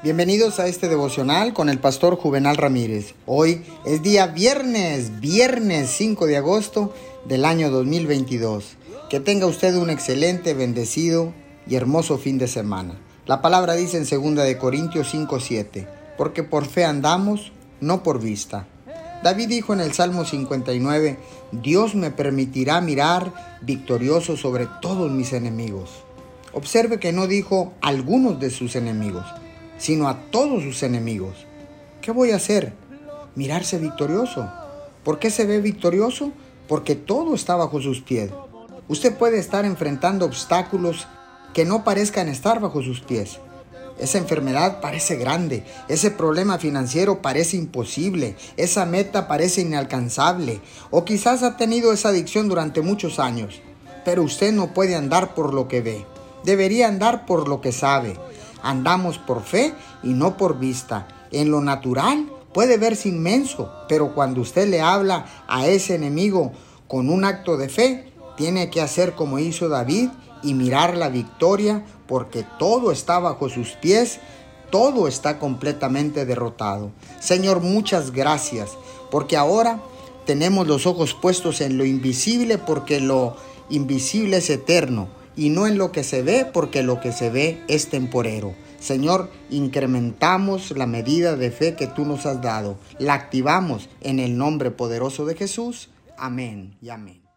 Bienvenidos a este devocional con el pastor Juvenal Ramírez. Hoy es día viernes, viernes 5 de agosto del año 2022. Que tenga usted un excelente, bendecido y hermoso fin de semana. La palabra dice en 2 de Corintios 5:7, porque por fe andamos, no por vista. David dijo en el Salmo 59, Dios me permitirá mirar victorioso sobre todos mis enemigos. Observe que no dijo algunos de sus enemigos, sino a todos sus enemigos. ¿Qué voy a hacer? Mirarse victorioso. ¿Por qué se ve victorioso? Porque todo está bajo sus pies. Usted puede estar enfrentando obstáculos que no parezcan estar bajo sus pies. Esa enfermedad parece grande, ese problema financiero parece imposible, esa meta parece inalcanzable, o quizás ha tenido esa adicción durante muchos años, pero usted no puede andar por lo que ve, debería andar por lo que sabe, Andamos por fe y no por vista. En lo natural puede verse inmenso, pero cuando usted le habla a ese enemigo con un acto de fe, tiene que hacer como hizo David y mirar la victoria porque todo está bajo sus pies, todo está completamente derrotado. Señor, muchas gracias porque ahora tenemos los ojos puestos en lo invisible porque lo invisible es eterno y no en lo que se ve, porque lo que se ve es temporero. Señor, incrementamos la medida de fe que tú nos has dado, la activamos en el nombre poderoso de Jesús. Amén y amén.